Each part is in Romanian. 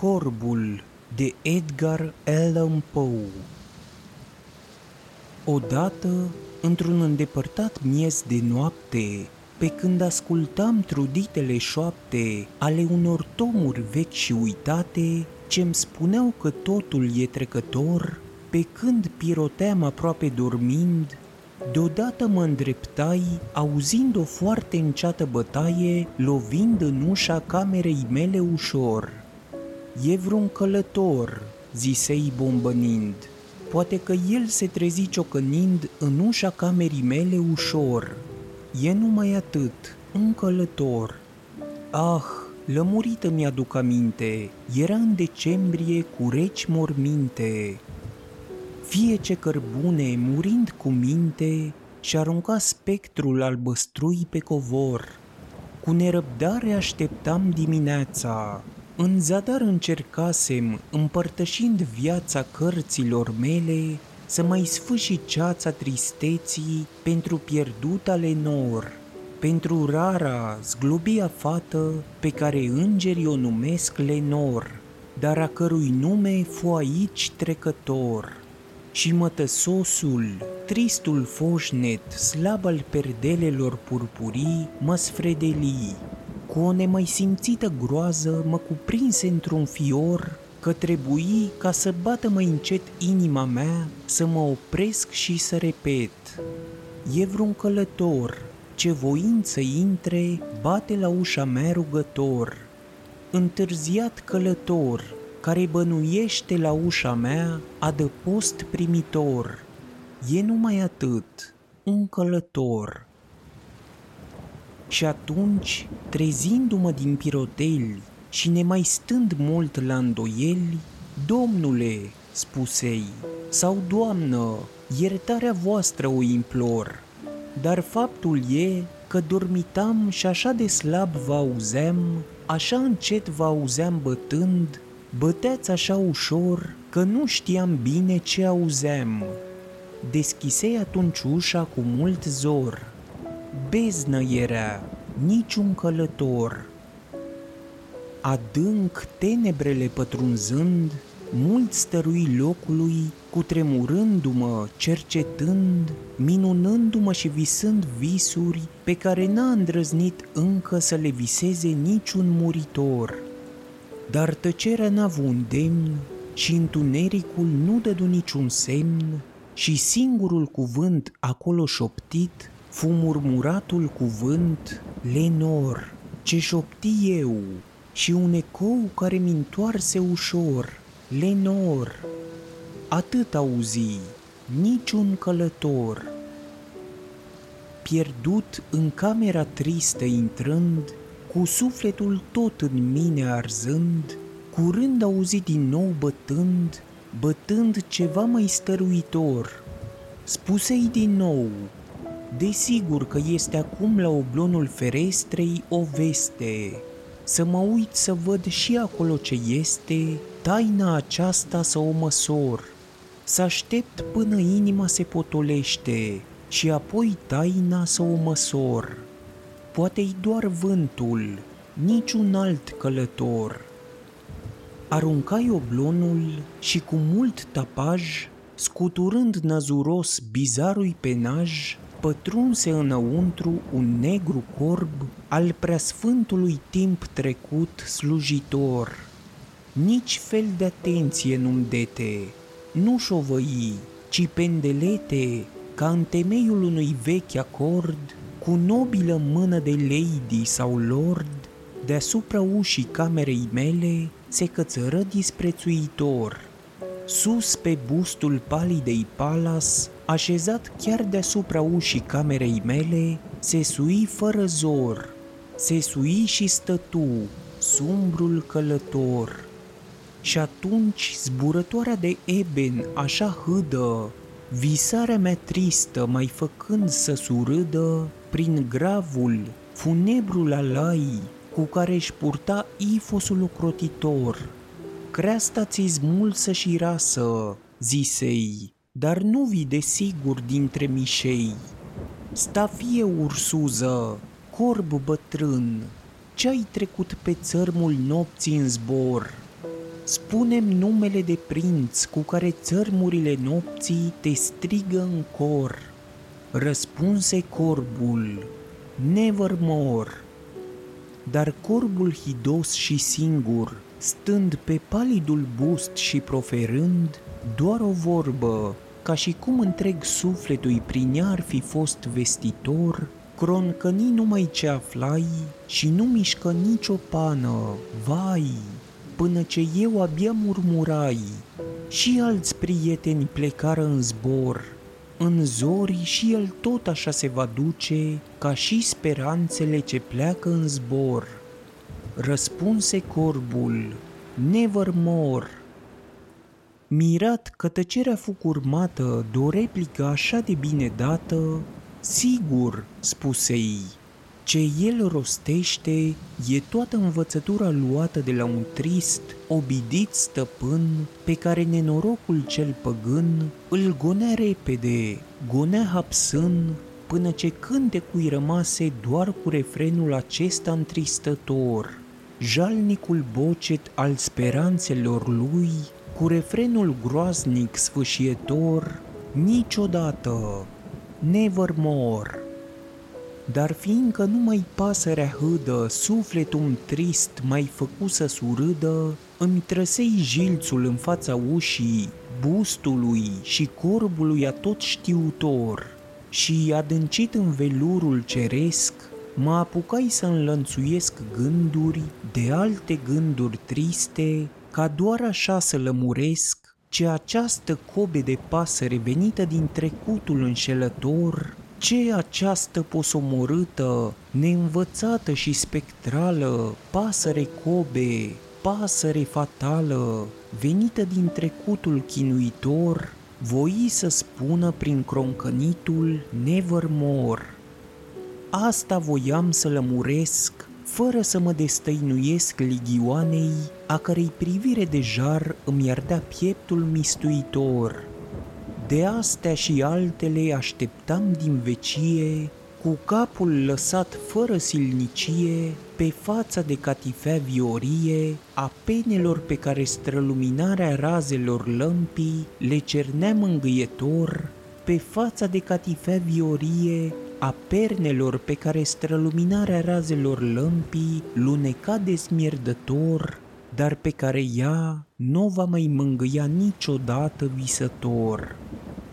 Corbul de Edgar Allan Poe Odată, într-un îndepărtat miez de noapte, pe când ascultam truditele șoapte ale unor tomuri vechi și uitate, ce-mi spuneau că totul e trecător, pe când piroteam aproape dormind, deodată mă îndreptai, auzind o foarte înceată bătaie, lovind în ușa camerei mele ușor. E vreun călător, zisei bombănind. Poate că el se trezi ciocănind în ușa camerii mele ușor. E numai atât, un călător. Ah, lămurită mi-aduc aminte, era în decembrie cu reci morminte. Fie ce cărbune, murind cu minte, și arunca spectrul albăstrui pe covor. Cu nerăbdare așteptam dimineața, în zadar încercasem, împărtășind viața cărților mele, să mai sfâși ceața tristeții pentru pierduta Lenor, pentru rara, zglobia fată pe care îngerii o numesc Lenor, dar a cărui nume fu aici trecător. Și mătăsosul, tristul foșnet, slab al perdelelor purpurii, mă sfredeli, cu o nemai simțită groază mă cuprinse într-un fior că trebui ca să bată mai încet inima mea, să mă opresc și să repet. E vreun călător, ce voind să intre, bate la ușa mea rugător. Întârziat călător, care bănuiește la ușa mea adăpost primitor. E numai atât, un călător. Și atunci, trezindu-mă din piroteli și nemai stând mult la îndoieli, Domnule, spusei, sau Doamnă, iertarea voastră o implor. Dar faptul e că dormitam și așa de slab vă auzeam, așa încet vă auzeam bătând, băteați așa ușor că nu știam bine ce auzeam. Deschisei atunci ușa cu mult zor, beznă era, niciun călător. Adânc tenebrele pătrunzând, mult stărui locului, cu tremurându-mă, cercetând, minunându-mă și visând visuri pe care n-a îndrăznit încă să le viseze niciun muritor. Dar tăcerea n-a avut un demn și întunericul nu dădu niciun semn și singurul cuvânt acolo șoptit fu murmuratul cuvânt Lenor, ce șopti eu, și un ecou care mi întoarse ușor, Lenor. Atât auzi, niciun călător. Pierdut în camera tristă intrând, cu sufletul tot în mine arzând, curând auzi din nou bătând, bătând ceva mai stăruitor. Spusei din nou, Desigur că este acum la oblonul ferestrei o veste. Să mă uit să văd și acolo ce este, taina aceasta să o măsor. Să aștept până inima se potolește și apoi taina să o măsor. Poate-i doar vântul, niciun alt călător. Aruncai oblonul și cu mult tapaj, scuturând nazuros bizarul penaj, pătrunse înăuntru un negru corb al preasfântului timp trecut slujitor. Nici fel de atenție nu-mi dete, nu șovăi, ci pendelete, ca în temeiul unui vechi acord, cu nobilă mână de lady sau lord, deasupra ușii camerei mele se cățără disprețuitor. Sus pe bustul palidei palas așezat chiar deasupra ușii camerei mele, se sui fără zor, se sui și stătu, sumbrul călător. Și atunci zburătoarea de eben așa hâdă, visarea mea tristă mai făcând să surâdă prin gravul, funebrul alai cu care își purta ifosul ocrotitor. Creasta ți smulsă și rasă, zisei, dar nu vii de sigur dintre mișei. Sta fie ursuză, corb bătrân, ce-ai trecut pe țărmul nopții în zbor? spunem numele de prinț cu care țărmurile nopții te strigă în cor. Răspunse corbul, Nevermore. Dar corbul hidos și singur, stând pe palidul bust și proferând doar o vorbă, ca și cum întreg sufletul prin ea ar fi fost vestitor, croncăni numai ce aflai și nu mișcă nicio pană, vai, până ce eu abia murmurai. Și alți prieteni plecară în zbor, în zori și el tot așa se va duce, ca și speranțele ce pleacă în zbor. Răspunse corbul, nevermore. Mirat că tăcerea fu curmată de o replică așa de bine dată, sigur, spuse ei, ce el rostește e toată învățătura luată de la un trist, obidit stăpân pe care nenorocul cel păgân îl gonea repede, gonea hapsân, până ce cântecul rămase doar cu refrenul acesta întristător. Jalnicul bocet al speranțelor lui, cu refrenul groaznic sfâșietor, niciodată, nevermore. Dar fiindcă numai pasărea hâdă, sufletul trist mai făcu să surâdă, îmi trăsei jilțul în fața ușii, bustului și corbului atot știutor, și adâncit în velurul ceresc, mă apucai să înlănțuiesc gânduri de alte gânduri triste, ca doar așa să lămuresc ce această cobe de pasăre venită din trecutul înșelător ce această posomorâtă, neînvățată și spectrală, pasăre cobe, pasăre fatală, venită din trecutul chinuitor, voi să spună prin croncănitul Nevermore. Asta voiam să lămuresc, fără să mă destăinuiesc ligioanei, a cărei privire de jar îmi ardea pieptul mistuitor. De astea și altele așteptam din vecie, cu capul lăsat fără silnicie, pe fața de catifea viorie, a penelor pe care străluminarea razelor lămpii le cernea mângâietor, pe fața de catifea viorie, a pernelor pe care străluminarea razelor lămpii luneca desmierdător, dar pe care ea nu va mai mângâia niciodată visător.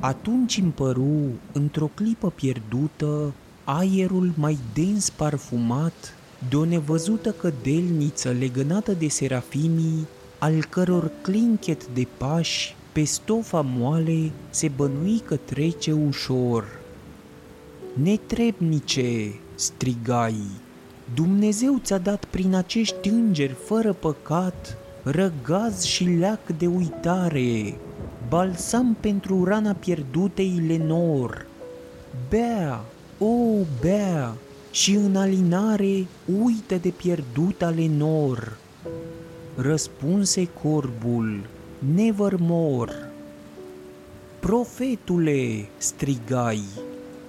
Atunci îmi păru, într-o clipă pierdută, aerul mai dens parfumat de o nevăzută cădelniță legănată de serafimii, al căror clinchet de pași pe stofa moale se bănui că trece ușor. Netrebnice, strigai, Dumnezeu ți-a dat prin acești îngeri fără păcat răgaz și leac de uitare, balsam pentru rana pierdutei Lenor. Bea, o, bea, și în alinare uită de pierduta Lenor. Răspunse corbul, nevermore. Profetule, strigai,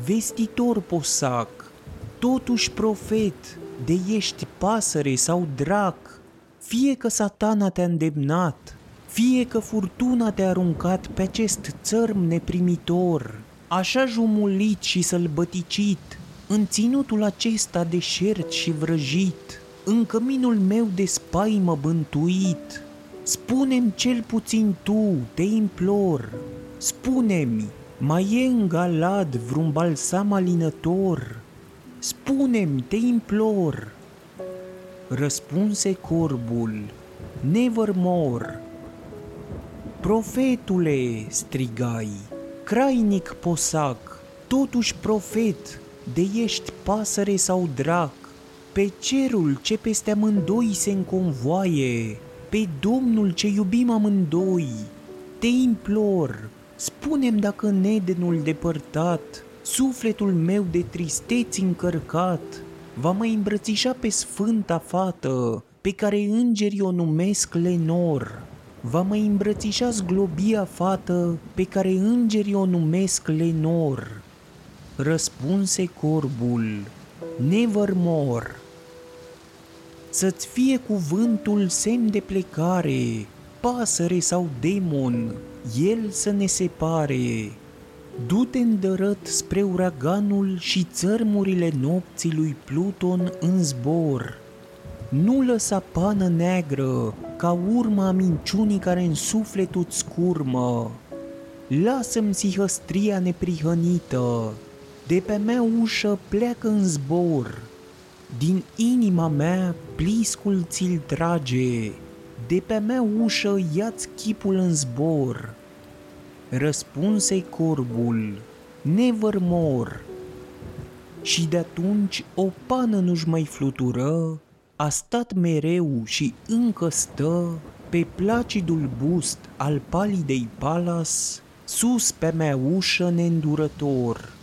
vestitor posac, totuși profet, de ești pasăre sau drac, fie că satana te-a îndemnat, fie că furtuna te-a aruncat pe acest țărm neprimitor, așa jumulit și sălbăticit, în ținutul acesta deșert și vrăjit, în căminul meu de spaimă bântuit, spune-mi cel puțin tu, te implor, spune-mi, mai e în galad vreun balsam alinător? Spune-mi, te implor! Răspunse corbul, Nevermore. Profetule, strigai, crainic posac, totuși profet, de ești pasăre sau drac, pe cerul ce peste amândoi se înconvoaie, pe Domnul ce iubim amândoi, te implor, spunem dacă nedenul depărtat, sufletul meu de tristeți încărcat, va mai îmbrățișa pe sfânta fată, pe care îngerii o numesc Lenor. Va mai îmbrățișa zglobia fată, pe care îngerii o numesc Lenor. Răspunse corbul, Nevermore. Să-ți fie cuvântul semn de plecare, pasăre sau demon, el să ne separe. Du-te îndărăt spre uraganul și țărmurile nopții lui Pluton în zbor. Nu lăsa pană neagră ca urma minciunii care în sufletul scurmă. Lasă-mi sihăstria neprihănită, de pe mea ușă pleacă în zbor. Din inima mea pliscul ți-l trage, de pe mea ușă ia-ți chipul în zbor. Răspunse corbul, never more. Și de atunci o pană nu-și mai flutură, a stat mereu și încă stă pe placidul bust al palidei palas, sus pe mea ușă neîndurător.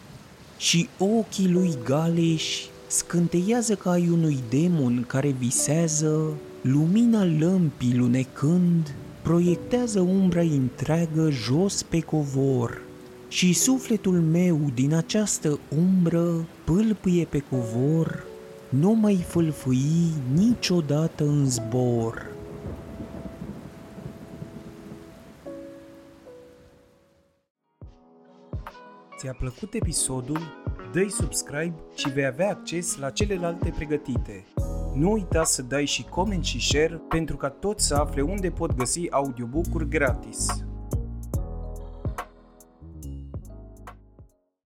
Și ochii lui galeși scânteiază ca ai unui demon care visează, lumina lămpii lunecând, proiectează umbra întreagă jos pe covor și sufletul meu din această umbră pâlpâie pe covor, nu mai fâlfâi niciodată în zbor. Ți-a plăcut episodul? Dă-i subscribe și vei avea acces la celelalte pregătite. Nu uita să dai și coment și share pentru ca toți să afle unde pot găsi audiobook-uri gratis.